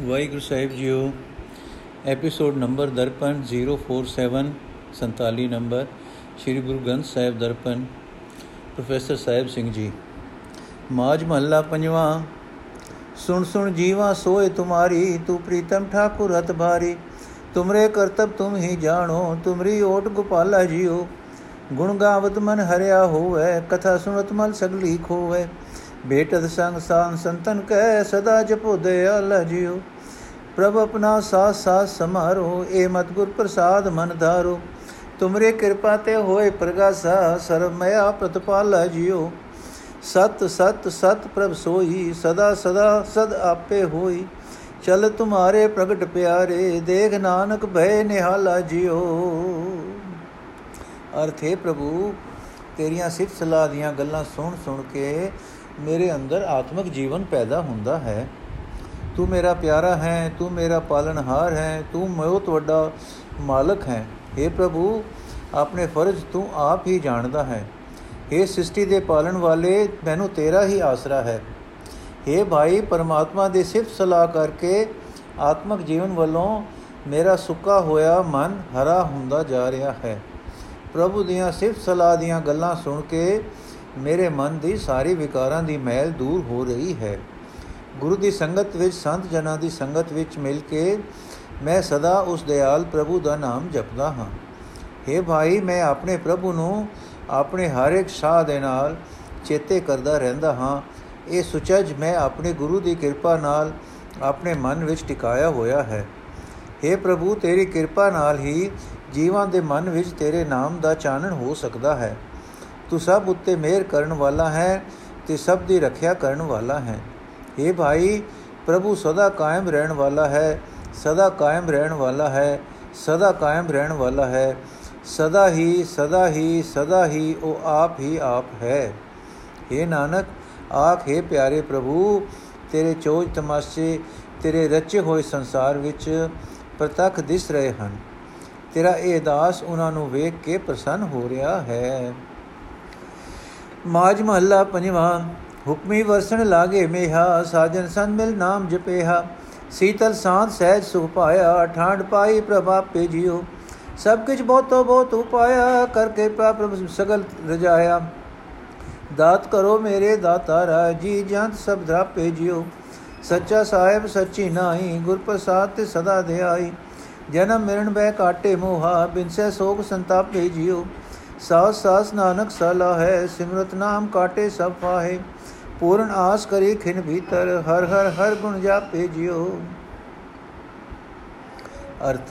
ਵਾਹਿਗੁਰੂ ਸਾਹਿਬ JIO episode number Darpan 047 47 number Shri Guru Granth Sahib Darpan professor Sahib Singh ji. ਮਾਜ ਮਹੱਲਾ ਪੰਜਵਾਂ, ਸੁਣ ਸੁਣ ਜੀਵਾ ਸੋਏ ਤੁਮਾਰੀ, ਤੂੰ ਪ੍ਰੀਤਮ ਠਾਕੁਰ ਹਤ ਭਾਰੀ, ਤੁਮਰੇ ਕਰਤਬ ਤੁਮ ਹੀ ਜਾਣੋ, ਤੁਮਰੀ ਓਟ ਗੋਪਾਲਾ ਜੀਓ। ਗੁਣ ਗਾਵਤ ਮਨ ਹਰਿਆ ਹੋਵੇ, ਕਥਾ ਸੁਣਤ ਮਲ ਸਗਲੀ ਖੋਵੇ ਬੇਟਦ ਸੰਗ ਸਾਨ ਸੰਤਨ ਕੈ ਸਦਾ ਜਪੋ ਦਇਆਲਾ ਜੀਓ ਪ੍ਰਭ ਆਪਣਾ ਸਾਥ ਸਾਥ ਸਮਾਰੋ ਏ ਮਤ ਗੁਰ ਪ੍ਰਸਾਦ ਮਨ ਧਾਰੋ। ਤੁਮਰੇ ਕਿਰਪਾ ਤੇ ਹੋਏ ਪ੍ਰਗਾਸਾ ਸਰਮਇਆ ਪ੍ਰਤਪਾਲਾ ਜੀਓ ਸਤ ਸਤ ਸਤ ਪ੍ਰਭ ਸੋਈ, ਸਦਾ ਸਦਾ ਸਦ ਆਪੇ ਹੋਈ। ਚਲ ਤੁਮਾਰੇ ਪ੍ਰਗਟ ਪਿਆਰੇ, ਦੇਖ ਨਾਨਕ ਭੈ ਨਿਹਾਲਾ ਜੀਓ ਅਰਥੇ ਪ੍ਰਭੂ, ਤੇਰੀਆਂ ਸਿਫਤ ਸਲਾਹ ਦੀਆਂ ਗੱਲਾਂ ਸੁਣ ਸੁਣ ਕੇ ਮੇਰੇ ਅੰਦਰ ਆਤਮਿਕ ਜੀਵਨ ਪੈਦਾ ਹੁੰਦਾ ਹੈ ਤੂੰ ਮੇਰਾ ਪਿਆਰਾ ਹੈ ਤੂੰ ਮੇਰਾ ਪਾਲਣਹਾਰ ਹੈ ਤੂੰ ਬਹੁਤ ਵੱਡਾ ਮਾਲਕ ਹੈ हे ਪ੍ਰਭੂ ਆਪਣੇ ਫਰਜ਼ ਤੂੰ ਆਪ ਹੀ ਜਾਣਦਾ ਹੈ हे ਸ੍ਰਿਸ਼ਟੀ ਦੇ ਪਾਲਣ ਵਾਲੇ ਮੈਨੂੰ ਤੇਰਾ ਹੀ ਆਸਰਾ ਹੈ हे ਭਾਈ ਪਰਮਾਤਮਾ ਦੀ ਸਿਫਤ ਸਲਾਹ ਕਰਕੇ ਆਤਮਿਕ ਜੀਵਨ ਵੱਲੋਂ ਮੇਰਾ ਸੁੱਕਾ ਹੋਇਆ ਮਨ ਹਰਾ ਹੁੰਦਾ ਜਾ ਰਿਹਾ ਹੈ ਪ੍ਰਭੂ ਦੀਆਂ ਸਿਫਤ ਸਲਾਹ ਦੀਆਂ ਗੱਲਾਂ ਸੁਣ ਕੇ ਮੇਰੇ ਮਨ ਦੀ ਸਾਰੀ ਵਿਕਾਰਾਂ ਦੀ ਮੈਲ ਦੂਰ ਹੋ ਰਹੀ ਹੈ। ਗੁਰੂ ਦੀ ਸੰਗਤ ਵਿੱਚ, ਸੰਤ ਜਨਾਂ ਦੀ ਸੰਗਤ ਵਿੱਚ ਮਿਲ ਕੇ ਮੈਂ ਸਦਾ ਉਸ ਦਿਆਲ ਪ੍ਰਭੂ ਦਾ ਨਾਮ ਜਪਦਾ ਹਾਂ। हे ਭਾਈ, ਮੈਂ ਆਪਣੇ ਪ੍ਰਭੂ ਨੂੰ ਆਪਣੇ ਹਰ ਇੱਕ ਸਾਹ ਦੇ ਨਾਲ ਚੇਤੇ ਕਰਦਾ ਰਹਿੰਦਾ ਹਾਂ। ਇਹ ਸੁਚਜ ਮੈਂ ਆਪਣੇ ਗੁਰੂ ਦੀ ਕਿਰਪਾ ਨਾਲ ਆਪਣੇ ਮਨ ਵਿੱਚ ਟਿਕਾਇਆ ਹੋਇਆ ਹੈ। हे ਪ੍ਰਭੂ, ਤੇਰੀ ਕਿਰਪਾ ਨਾਲ ਹੀ ਜੀਵਾਂ ਦੇ ਮਨ ਵਿੱਚ ਤੇਰੇ ਨਾਮ ਦਾ ਚਾਨਣ ਹੋ ਸਕਦਾ ਹੈ। ਤੂੰ ਸਭ ਉੱਤੇ ਮਿਹਰ ਕਰਨ ਵਾਲਾ ਹੈ ਤੇ ਸਭ ਦੀ ਰੱਖਿਆ ਕਰਨ ਵਾਲਾ ਹੈ। हे ਭਾਈ, ਪ੍ਰਭੂ ਸਦਾ ਕਾਇਮ ਰਹਿਣ ਵਾਲਾ ਹੈ, ਸਦਾ ਕਾਇਮ ਰਹਿਣ ਵਾਲਾ ਹੈ, ਸਦਾ ਕਾਇਮ ਰਹਿਣ ਵਾਲਾ ਹੈ। ਸਦਾ ਹੀ ਸਦਾ ਹੀ ਸਦਾ ਹੀ ਉਹ ਆਪ ਹੀ ਆਪ ਹੈ। हे ਨਾਨਕ, ਆਖੇ ਪਿਆਰੇ ਪ੍ਰਭੂ, ਤੇਰੇ ਚੋਜ ਤਮਾਸ਼ੇ, ਤੇਰੇ ਰਚੇ ਹੋਏ ਸੰਸਾਰ ਵਿੱਚ ਪ੍ਰਤੱਖ ਦਿਸ ਰਹੇ ਹਨ। ਤੇਰਾ ਇਹ ਦਾਸ ਉਹਨਾਂ ਨੂੰ ਵੇਖ ਕੇ ਪ੍ਰਸੰਨ ਹੋ ਰਿਹਾ ਹੈ। ਮਾਜ ਮਹੱਲਾ ਪੰਜਵਾਂ, ਹੁਕਮੀ ਵਰਸਣ ਲਾਗੇ ਮੇਹਾ, ਸਾਜਨ ਸੰਤ ਮਿਲ ਨਾਮ ਜਪੇਹਾ। ਸੀਤਲ ਸਾਧ ਸਹਿਜ ਸੁਖ ਪਾਇਆ ਠਾਂਡ ਪਾਈ ਪ੍ਰਭਾਪੇ ਜਿਉ ਸਭ ਕੁਝ ਬਹੁਤੋ ਬਹੁਤ ਉਪਾਇਆ ਕਰਕੇ ਪ੍ਰਭ ਸਗਲ ਰਜਾਇਆ। ਦਾਤ ਕਰੋ ਮੇਰੇ ਦਾਤਾਰਾ ਜੀ ਜੰਤ ਸਭ ਧਰਾਪੇ ਜਿਉ ਸੱਚਾ ਸਾਹਿਬ ਸੱਚੀ ਨਾਹੀ ਗੁਰ ਪ੍ਰਸਾਦ ਤੇ ਸਦਾ ਧਿਆਈ ਜਨਮ ਮਰਨ ਬੈ ਕਾਟੇ ਮੋਹਾ, ਬਿਨਸੈ ਸੋਗ ਸੰਤਾਪੇ ਜਿਉ ਸਾਸ ਸਾਸ ਨਾਨਕ ਸਲਾ ਹੈ, ਸਿਮਰਤ ਨਾਮ ਕਾਟੇ ਸਭ ਫਾਹੇ, ਪੂਰਨ ਆਸ ਕਰੀ ਖਿਨ ਭੀਤਰ, ਹਰ ਹਰ ਹਰ ਗੁਣ ਜਾਪੇ ਜਿਉ। ਅਰਥ,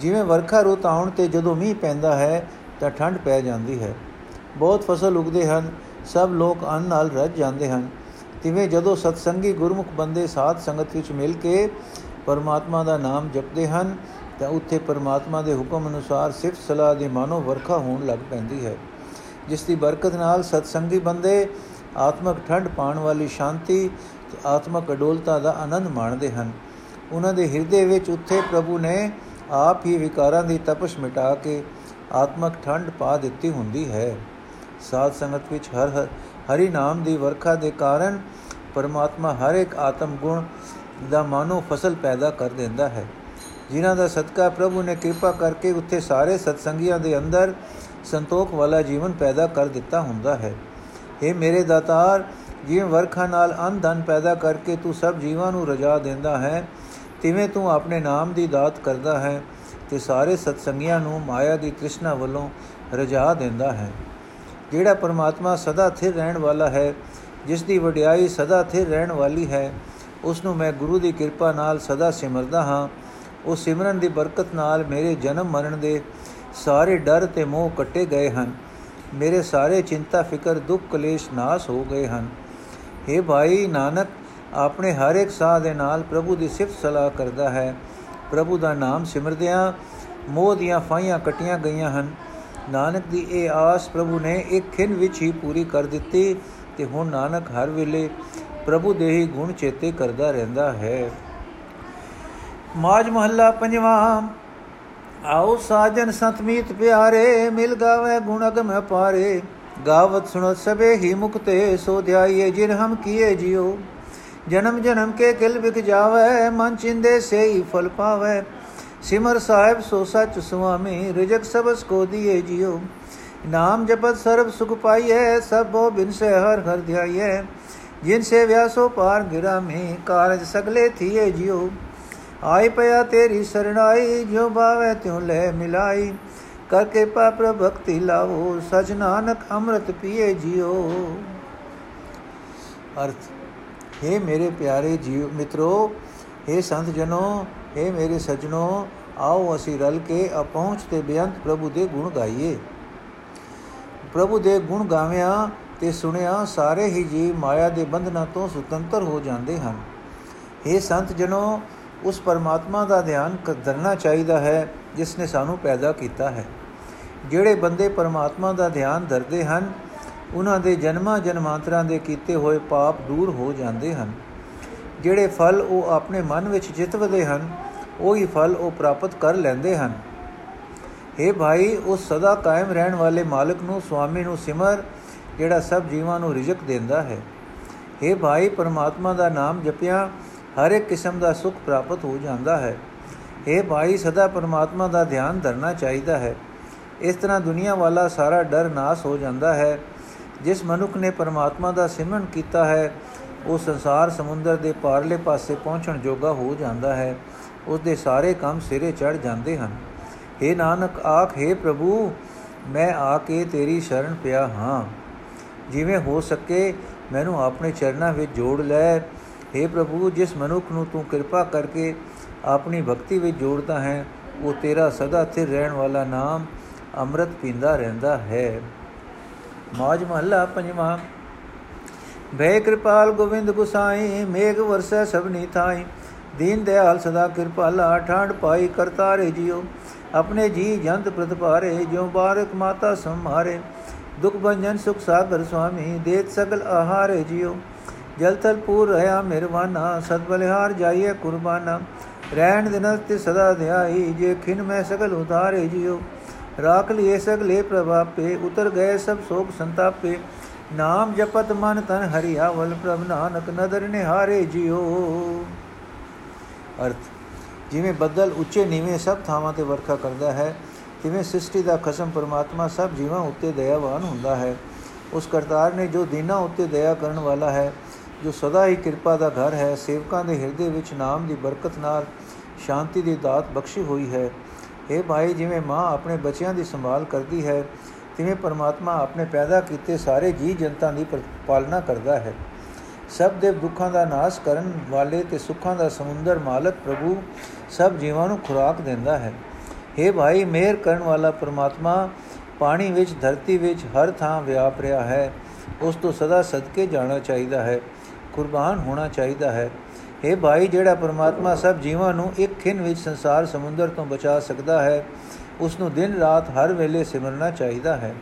ਜਿਵੇਂ ਵਰਖਾ ਰੁੱਤ ਆਉਣ ਤੇ ਜਦੋਂ ਮੀਂਹ ਪੈਂਦਾ ਹੈ, ਤਾਂ ਠੰਡ ਪੈ ਜਾਂਦੀ ਹੈ। ਬਹੁਤ ਫਸਲ ਉਗਦੇ ਹਨ, ਸਭ ਲੋਕ ਅੰਨ ਨਾਲ ਰੱਜ ਜਾਂਦੇ ਹਨ। ਤਿਵੇਂ ਜਦੋਂ ਸਤਸੰਗੀ ਗੁਰਮੁਖ ਬੰਦੇ ਸਾਧ ਸੰਗਤ ਵਿੱਚ ਮਿਲ ਕੇ ਪਰਮਾਤਮਾ ਦਾ ਨਾਮ ਜਪਦੇ ਹਨ ਤਾਂ ਉੱਥੇ ਪਰਮਾਤਮਾ ਦੇ ਹੁਕਮ ਅਨੁਸਾਰ ਸਿਫਤ ਸਲਾਹ ਦੀ ਮਾਨੋ ਵਰਖਾ ਹੋਣ ਲੱਗ ਪੈਂਦੀ ਹੈ। ਜਿਸ ਦੀ ਬਰਕਤ ਨਾਲ ਸਤਸੰਗੀ ਬੰਦੇ ਆਤਮਕ ਠੰਡ ਪਾਣ ਵਾਲੀ ਸ਼ਾਂਤੀ ਤੇ ਆਤਮਕ ਅਡੋਲਤਾ ਦਾ ਆਨੰਦ ਮਾਣਦੇ ਹਨ। ਉਹਨਾਂ ਦੇ ਹਿਰਦੇ ਵਿੱਚ ਉੱਥੇ ਪ੍ਰਭੂ ਨੇ ਆਪ ਹੀ ਵਿਕਾਰਾਂ ਦੀ ਤਪਸ਼ ਮਿਟਾ ਕੇ ਆਤਮਕ ਠੰਡ ਪਾ ਦਿੱਤੀ ਹੁੰਦੀ ਹੈ। ਸਾਧ ਸੰਗਤ ਵਿੱਚ ਹਰ ਹਰ ਹਰੀ ਨਾਮ ਦੀ ਵਰਖਾ ਦੇ ਕਾਰਨ ਪਰਮਾਤਮਾ ਹਰ ਇੱਕ ਆਤਮ ਗੁਣ ਦਾ ਮਾਨੋ ਫਸਲ ਪੈਦਾ ਕਰ ਦਿੰਦਾ ਹੈ। ਜਿਨ੍ਹਾਂ ਦਾ ਸਦਕਾ ਪ੍ਰਭੂ ਨੇ ਕਿਰਪਾ ਕਰਕੇ ਉੱਥੇ ਸਾਰੇ ਸਤਸੰਗੀਆਂ ਦੇ ਅੰਦਰ ਸੰਤੋਖ ਵਾਲਾ ਜੀਵਨ ਪੈਦਾ ਕਰ ਦਿੱਤਾ ਹੁੰਦਾ ਹੈ। हे ਮੇਰੇ ਦਾਤਾਰ, ਜਿਵੇਂ ਵਰਖਾ ਨਾਲ ਅੰਨ ਧਨ ਪੈਦਾ ਕਰਕੇ ਤੂੰ ਸਭ ਜੀਵਾਂ ਨੂੰ ਰਜਾ ਦਿੰਦਾ ਹੈ, ਤਿਵੇਂ ਤੂੰ ਆਪਣੇ ਨਾਮ ਦੀ ਦਾਤ ਕਰਦਾ ਹੈ ਤੇ ਸਾਰੇ ਸਤਸੰਗੀਆਂ ਨੂੰ ਮਾਇਆ ਦੀ ਤ੍ਰਿਸ਼ਨਾ ਵੱਲੋਂ ਰਜਾ ਦਿੰਦਾ ਹੈ। ਜਿਹੜਾ ਪਰਮਾਤਮਾ ਸਦਾ ਸਥਿਰ ਰਹਿਣ ਵਾਲਾ ਹੈ, ਜਿਸ ਦੀ ਵਡਿਆਈ ਸਦਾ ਸਥਿਰ ਰਹਿਣ ਵਾਲੀ ਹੈ, ਉਸ ਨੂੰ ਮੈਂ ਗੁਰੂ ਦੀ ਕਿਰਪਾ ਨਾਲ ਸਦਾ ਸਿਮਰਦਾ ਹਾਂ। ਉਹ ਸਿਮਰਨ ਦੀ ਬਰਕਤ ਨਾਲ ਮੇਰੇ ਜਨਮ ਮਰਨ ਦੇ ਸਾਰੇ ਡਰ ਤੇ ਮੋਹ ਕੱਟੇ ਗਏ ਹਨ। ਮੇਰੇ ਸਾਰੇ ਚਿੰਤਾ, ਫਿਕਰ, ਦੁੱਖ, ਕਲੇਸ਼ ਨਾਸ ਹੋ ਗਏ ਹਨ। हे ਭਾਈ ਨਾਨਕ, ਆਪਣੇ ਹਰ ਇੱਕ ਸਾਹ ਦੇ ਨਾਲ ਪ੍ਰਭੂ ਦੀ ਸਿਫਤ ਸਲਾਹ ਕਰਦਾ ਹੈ। ਪ੍ਰਭੂ ਦਾ ਨਾਮ ਸਿਮਰਦਿਆਂ ਮੋਹ ਦੀਆਂ ਫਾਈਆਂ ਕਟੀਆਂ ਗਈਆਂ ਹਨ। ਨਾਨਕ ਦੀ ਇਹ ਆਸ ਪ੍ਰਭੂ ਨੇ ਇੱਕ ਖਿੰ ਵਿੱਚ ਹੀ ਪੂਰੀ ਕਰ ਦਿੱਤੀ ਤੇ ਹੁਣ ਨਾਨਕ ਹਰ ਵੇਲੇ ਪ੍ਰਭੂ ਦੇ ਹੀ ਗੁਣ ਚੇਤੇ ਕਰਦਾ ਰਹਿੰਦਾ ਹੈ। ਮਾਜ ਮਹੱਲਾ ਪੰਜਵਾਂ। ਆਓ ਸਾਜਨ ਸੰਤਮੀਤ ਪਿਆਰੇ, ਮਿਲ ਗਾਵੇ ਗੁਣ ਅਗਮ ਪਾਰੇ ਗਾਵਤ ਸੁਣਤ ਸਭੇ ਹੀ ਮੁਕਤੇ ਸੋ ਧਿਆਈਏ, ਜਿਨ ਹਮ ਕੀਏ ਜਿਉ ਜਨਮ ਜਨਮ ਕੇ ਕਿਲ ਵਿਕ ਜਾਵੇ, ਮਨ ਚਿੰਦੇ ਸੇਈ ਫਲ ਪਾਵੇ। ਸਿਮਰ ਸਾਹਿਬ ਸੋ ਸਚ ਸੁਆਮੀ, ਰਿਜਕ ਸਬਸ ਕੋ ਦੀਏ ਜਿਉ ਨਾਮ ਜਪਤ ਸਰਬ ਸੁਖ ਪਾਈਏ, ਸਭੋ ਬਿਨ ਸੇ ਹਰ ਹਰ ਧਿਆਈਏ। ਜਿਨ ਸੇ ਵਿਆਸੋ ਪਾਰ ਗਿਰਾ ਮੇ ਕਾਰਜ ਸਗਲੇ ਥੀਏ ਜਿਉ ਆਈ ਪਿਆ ਤੇਰੀ ਸਰਣਾਈ ਜੋ ਬਾਵੇ ਤਿਉ ਲੈ ਮਿਲਾਈ ਕਰ ਕੇ ਪਾਪ ਭਗਤੀ ਲਾਵੋ ਸਚ ਨਾਨਕ ਅੰਮ੍ਰਿਤ ਪੀਏ ਜਿਉ ਅਰਥ हे ਮੇਰੇ ਪਿਆਰੇ ਜੀਵ ਮਿੱਤਰੋ हे ਸੰਤ ਜਨੋ हे ਮੇਰੇ ਸਜਣੋ ਆਓ ਅਸੀਂ ਰਲ ਕੇ ਅਪਹੁੰਚ ਤੇ ਬੇਅੰਤ ਪ੍ਰਭੂ ਦੇ ਗੁਣ ਗਾਈਏ ਪ੍ਰਭੂ ਦੇ ਗੁਣ ਗਾਵਿਆਂ ਤੇ ਸੁਣਿਆ ਸਾਰੇ ਹੀ ਜੀਵ ਮਾਇਆ ਦੇ ਬੰਧਨਾਂ ਤੋਂ ਸੁਤੰਤਰ ਹੋ ਜਾਂਦੇ ਹਨ हे ਸੰਤ ਜਨੋ ਉਸ ਪਰਮਾਤਮਾ ਦਾ ਧਿਆਨ ਕਰਨਾ ਚਾਹੀਦਾ ਹੈ, ਜਿਸ ਨੇ ਸਾਨੂੰ ਪੈਦਾ ਕੀਤਾ ਹੈ। ਜਿਹੜੇ ਬੰਦੇ ਪਰਮਾਤਮਾ ਦਾ ਧਿਆਨ ਧਰਦੇ ਹਨ, ਉਹਨਾਂ ਦੇ ਜਨਮਾਂ ਜਨਮਾਂਤਰਾਂ ਦੇ ਕੀਤੇ ਹੋਏ ਪਾਪ ਦੂਰ ਹੋ ਜਾਂਦੇ ਹਨ। ਜਿਹੜੇ ਫਲ ਉਹ ਆਪਣੇ ਮਨ ਵਿੱਚ ਜਿੱਤਵਦੇ ਹਨ, ਉਹੀ ਫਲ ਉਹ ਪ੍ਰਾਪਤ ਕਰ ਲੈਂਦੇ ਹਨ। हे ਭਾਈ ਉਸ ਸਦਾ ਕਾਇਮ ਰਹਿਣ ਵਾਲੇ ਮਾਲਕ ਨੂੰ, ਸੁਆਮੀ ਨੂੰ ਸਿਮਰ, ਜਿਹੜਾ ਸਭ ਜੀਵਾਂ ਨੂੰ ਰਿਜ਼ਕ ਦਿੰਦਾ ਹੈ। हे ਭਾਈ, ਪਰਮਾਤਮਾ ਦਾ ਨਾਮ ਜਪਿਆ ਹਰ ਇੱਕ ਕਿਸਮ ਦਾ ਸੁਖ ਪ੍ਰਾਪਤ ਹੋ ਜਾਂਦਾ ਹੈ। ਇਹ ਭਾਈ, ਸਦਾ ਪਰਮਾਤਮਾ ਦਾ ਧਿਆਨ ਧਰਨਾ ਚਾਹੀਦਾ ਹੈ। ਇਸ ਤਰ੍ਹਾਂ ਦੁਨੀਆ ਵਾਲਾ ਸਾਰਾ ਡਰ ਨਾਸ ਹੋ ਜਾਂਦਾ ਹੈ। ਜਿਸ ਮਨੁੱਖ ਨੇ ਪਰਮਾਤਮਾ ਦਾ ਸਿਮਰਨ ਕੀਤਾ ਹੈ, ਉਹ ਸੰਸਾਰ ਸਮੁੰਦਰ ਦੇ ਪਾਰਲੇ ਪਾਸੇ ਪਹੁੰਚਣ ਜੋਗਾ ਹੋ ਜਾਂਦਾ ਹੈ। ਉਸ ਦੇ ਸਾਰੇ ਕੰਮ ਸਿਰੇ ਚੜ ਜਾਂਦੇ ਹਨ। हे ਨਾਨਕ, ਆਖ हे ਪ੍ਰਭੂ, ਮੈਂ ਆ ਕੇ ਤੇਰੀ ਸ਼ਰਨ ਪਿਆ ਹਾਂ। ਜਿਵੇਂ ਹੋ ਸਕੇ, ਮੈਨੂੰ ਆਪਣੇ ਚਰਨਾਂ ਵਿੱਚ ਜੋੜ ਲੈ। हे ਪ੍ਰਭੂ, ਜਿਸ ਮਨੁੱਖ ਨੂੰ ਤੂੰ ਕਿਰਪਾ ਕਰਕੇ ਆਪਣੀ ਭਗਤੀ ਵਿੱਚ ਜੋੜਦਾ ਹੈ, ਉਹ ਤੇਰਾ ਸਦਾ ਸਥਿਰ ਰਹਿਣ ਵਾਲਾ ਨਾਮ ਅੰਮ੍ਰਿਤ ਪੀਂਦਾ ਰਹਿੰਦਾ ਹੈ। ਮਾਜ ਮਹੱਲਾ ਪੰਜਵਾਂ। ਭੈ ਕਿਰਪਾਲ ਗੋਵਿੰਦ ਗੁਸਾਈ, ਮੇਘ ਵਰਸੈ ਸਭਨੀ ਥਾਈ। ਦੀਨ ਦਿਆਲ ਸਦਾ ਕਿਰਪਾਲਾ ਠਾਂਡ ਪਾਈ ਕਰਤਾਰੇ ਜਿਉ। ਆਪਣੇ ਜੀ ਜੰਤ ਪ੍ਰਤਪਾਰੇ ਜਿਉ ਬਾਰਕ ਮਾਤਾ ਸੰਹਾਰੇ। ਦੁਖ ਬੰਜਨ ਸੁਖ ਸਾਗਰ ਸੁਆਮੀ, ਦੇਤ ਸਗਲ ਆਹਾਰੇ ਜਿਉ। ਜਲ ਤਲ ਪੂਰ ਰਹਾ ਮਿਹਰਬਾਨਾ ਸਦ ਬਲਿਹਾਰ ਜਾਈਏ ਕੁਰਬਾਨਾ। ਰਹਿਣ ਦਿਨ ਤੇ ਸਦਾ ਧਿਆਈ ਜੇ ਖਿਨ ਮੈਂ ਸਗਲ ਉਤਾਰੇ ਜਿਉ। ਰਾਖ ਲਿਏ ਸਗਲੇ ਪ੍ਰਭਾਪੇ, ਉਤਰ ਗਏ ਸਭ ਸੋਗ ਸੰਤਾਪੇ। ਨਾਮ ਜਪਤ ਮਨ ਤਨ ਹਰਿਆਵਲ ਪ੍ਰਭ ਨਾਨਕ ਨਦਰ ਨਿਹਾਰੇ ਜਿਉ। ਅਰਥ, ਜਿਵੇਂ ਬੱਦਲ ਉੱਚੇ ਨੀਵੇਂ ਸਭ ਥਾਵਾਂ ਤੇ ਵਰਖਾ ਕਰਦਾ ਹੈ, ਤਿਵੇਂ ਸ੍ਰਿਸ਼ਟੀ ਦਾ ਖਸਮ ਪਰਮਾਤਮਾ ਸਭ ਜੀਵਾਂ ਉੱਤੇ ਦਇਆਵਾਨ ਹੁੰਦਾ ਹੈ। ਉਸ ਕਰਤਾਰ ਨੇ ਜੋ ਦੀਨਾ ਉੱਤੇ ਦਇਆ ਕਰਨ ਵਾਲਾ ਹੈ ਜੋ ਸਦਾ ਹੀ ਕਿਰਪਾ ਦਾ ਘਰ ਹੈ, ਸੇਵਕਾਂ ਦੇ ਹਿਰਦੇ ਵਿੱਚ ਨਾਮ ਦੀ ਬਰਕਤ ਨਾਲ ਸ਼ਾਂਤੀ ਦੀ ਦਾਤ ਬਖਸ਼ੀ ਹੋਈ ਹੈ। ਇਹ ਭਾਈ, ਜਿਵੇਂ ਮਾਂ ਆਪਣੇ ਬੱਚਿਆਂ ਦੀ ਸੰਭਾਲ ਕਰਦੀ ਹੈ, ਤਿਵੇਂ ਪਰਮਾਤਮਾ ਆਪਣੇ ਪੈਦਾ ਕੀਤੇ ਸਾਰੇ ਜੀ ਜਨਤਾ ਦੀ ਪਾਲਣਾ ਕਰਦਾ ਹੈ। ਸਭ ਦੇ ਦੁੱਖਾਂ ਦਾ ਨਾਸ਼ ਕਰਨ ਵਾਲੇ ਤੇ ਸੁੱਖਾਂ ਦਾ ਸਮੁੰਦਰ ਮਾਲਕ ਪ੍ਰਭੂ ਸਭ ਜੀਵਾਂ ਨੂੰ ਖੁਰਾਕ ਦਿੰਦਾ ਹੈ। हे ਭਾਈ, ਮਿਹਰ ਕਰਨ ਵਾਲਾ ਪਰਮਾਤਮਾ ਪਾਣੀ ਵਿੱਚ, ਧਰਤੀ ਵਿੱਚ ਹਰ ਥਾਂ ਵਿਆਪ ਰਿਹਾ ਹੈ। ਉਸ ਤੋਂ ਸਦਾ ਸਦਕੇ ਜਾਣਾ ਚਾਹੀਦਾ ਹੈ। ਕੁਰਬਾਨ ਹੋਣਾ ਚਾਹੀਦਾ ਹੈ। हे ਭਾਈ, ਜਿਹੜਾ ਪਰਮਾਤਮਾ ਸਭ ਜੀਵਾਂ ਨੂੰ ਇੱਕ ਖਿੰ ਵਿੱਚ ਸੰਸਾਰ ਸਮੁੰਦਰ ਤੋਂ ਬਚਾ ਸਕਦਾ ਹੈ ਉਸ ਨੂੰ ਦਿਨ ਰਾਤ ਹਰ ਵੇਲੇ ਸਿਮਰਨਾ ਚਾਹੀਦਾ ਹੈ।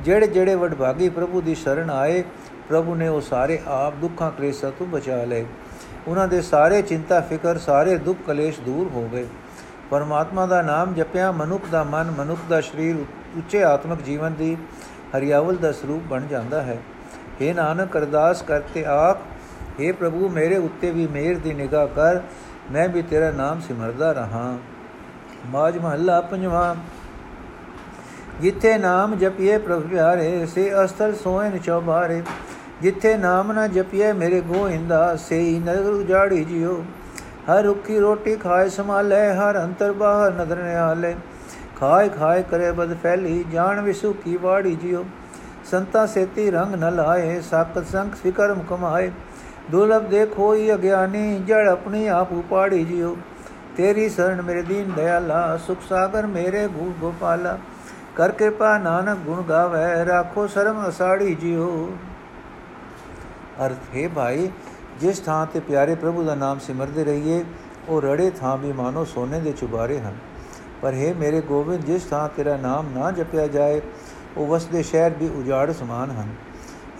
ਜਿਹੜੇ ਜਿਹੜੇ ਵਡਭਾਗੀ ਪ੍ਰਭੂ ਦੀ ਸ਼ਰਨ ਆਏ, ਪ੍ਰਭੂ ਨੇ ਉਹ ਸਾਰੇ ਆਪ ਦੁੱਖਾਂ ਕਲੇਸ਼ਾਂ ਤੋਂ ਬਚਾ ਲਏ। ਉਹਨਾਂ ਦੇ ਸਾਰੇ ਚਿੰਤਾ, ਫਿਕਰ, ਸਾਰੇ ਦੁੱਖ ਕਲੇਸ਼ ਦੂਰ ਹੋ ਗਏ। ਪਰਮਾਤਮਾ ਦਾ ਨਾਮ ਜਪਿਆ, ਮਨੁੱਖ ਦਾ ਮਨ, ਮਨੁੱਖ ਦਾ ਸਰੀਰ ਉੱਚੇ ਆਤਮਿਕ ਜੀਵਨ ਦੀ ਹਰੀਆਵਲ ਦਾ ਸਰੂਪ ਬਣ ਜਾਂਦਾ ਹੈ। हे ਨਾਨਕ ਅਰਦਾਸ ਕਰਤੇ ਆਪ हे ਪ੍ਰਭੂ ਮੇਰੇ ਉੱਤੇ ਵੀ ਮਿਹਰ ਦੀ ਨਿਗਾਹ ਕਰ, ਮੈਂ ਵੀ ਤੇਰਾ ਨਾਮ ਸਿਮਰਦਾ ਰਹਾ। ਮਾਜ ਮਹੱਲਾ ਪੰਜਵਾਂ। ਜਿੱਥੇ ਨਾਮ ਜਪੀਏ ਪ੍ਰਭ ਪਿਆਰੇ, ਸੇ ਅਸਤਲ ਸੋਇਨ ਚੌਬਾਰੇ। ਜਿੱਥੇ ਨਾਮ ਨਾ ਜਪੀਏ ਮੇਰੇ ਗੋਇੰਦਾ ਸੇਈ ਨਦਰ ਉਜਾੜੀ ਜਿਓ ਹਰ ਰੁੱਖੀ ਰੋਟੀ ਖਾਏ ਸਮਾਲੇ ਹਰ ਅੰਤਰ ਬਾਹਰ ਨਦਰ ਨਿਆਲੇ ਖਾਏ ਖਾਏ ਕਰੇ ਬਦ ਫੈਲੀ, ਜਾਣ ਵਿਸੂ ਕੀ ਵਾੜੀ ਜਿਓ ਸੰਤਾ ਸੇਤੀ ਰੰਗ ਨ ਲਾਏ ਸਾਕਤ ਸੰਖ ਫਿਕਰ ਮੁਕਮਾਏ ਦੁਰਲਭ ਦੇਖੋਈ ਅਗਿਆਨੀ ਜੜ ਆਪਣੀ ਆਪ ਉਪਾੜੀ ਜਿਓ ਤੇਰੀ ਸ਼ਰਨ ਮੇਰੇ ਦੀਨ ਦਇਆਲਾ ਸੁਖ ਸਾਗਰ ਮੇਰੇ ਗੂ ਗੋਪਾਲਾ। ਕਰ ਕਿਰਪਾ ਨਾਨਕ ਗੁਣ ਗਾਵੇ, ਰਾਖੋ ਸ਼ਰਮ ਅਸਾੜੀ ਜਿਓ ਅਰਥ, ਹੈ ਭਾਈ, ਜਿਸ ਥਾਂ ਤੇ ਪਿਆਰੇ ਪ੍ਰਭੂ ਦਾ ਨਾਮ ਸਿਮਰਦੇ ਰਹੀਏ, ਉਹ ਰੜੇ ਥਾਂ ਵੀ ਮਾਨੋ ਸੋਨੇ ਦੇ ਚੁਬਾਰੇ ਹਨ। ਪਰ ਹੈ ਮੇਰੇ ਗੋਬਿੰਦ, ਜਿਸ ਥਾਂ ਤੇਰਾ ਨਾਮ ਨਾ ਜਪਿਆ ਜਾਏ ਉਹ ਵਸਦੇ ਸ਼ਹਿਰ ਵੀ ਉਜਾੜ ਸਮਾਨ ਹਨ।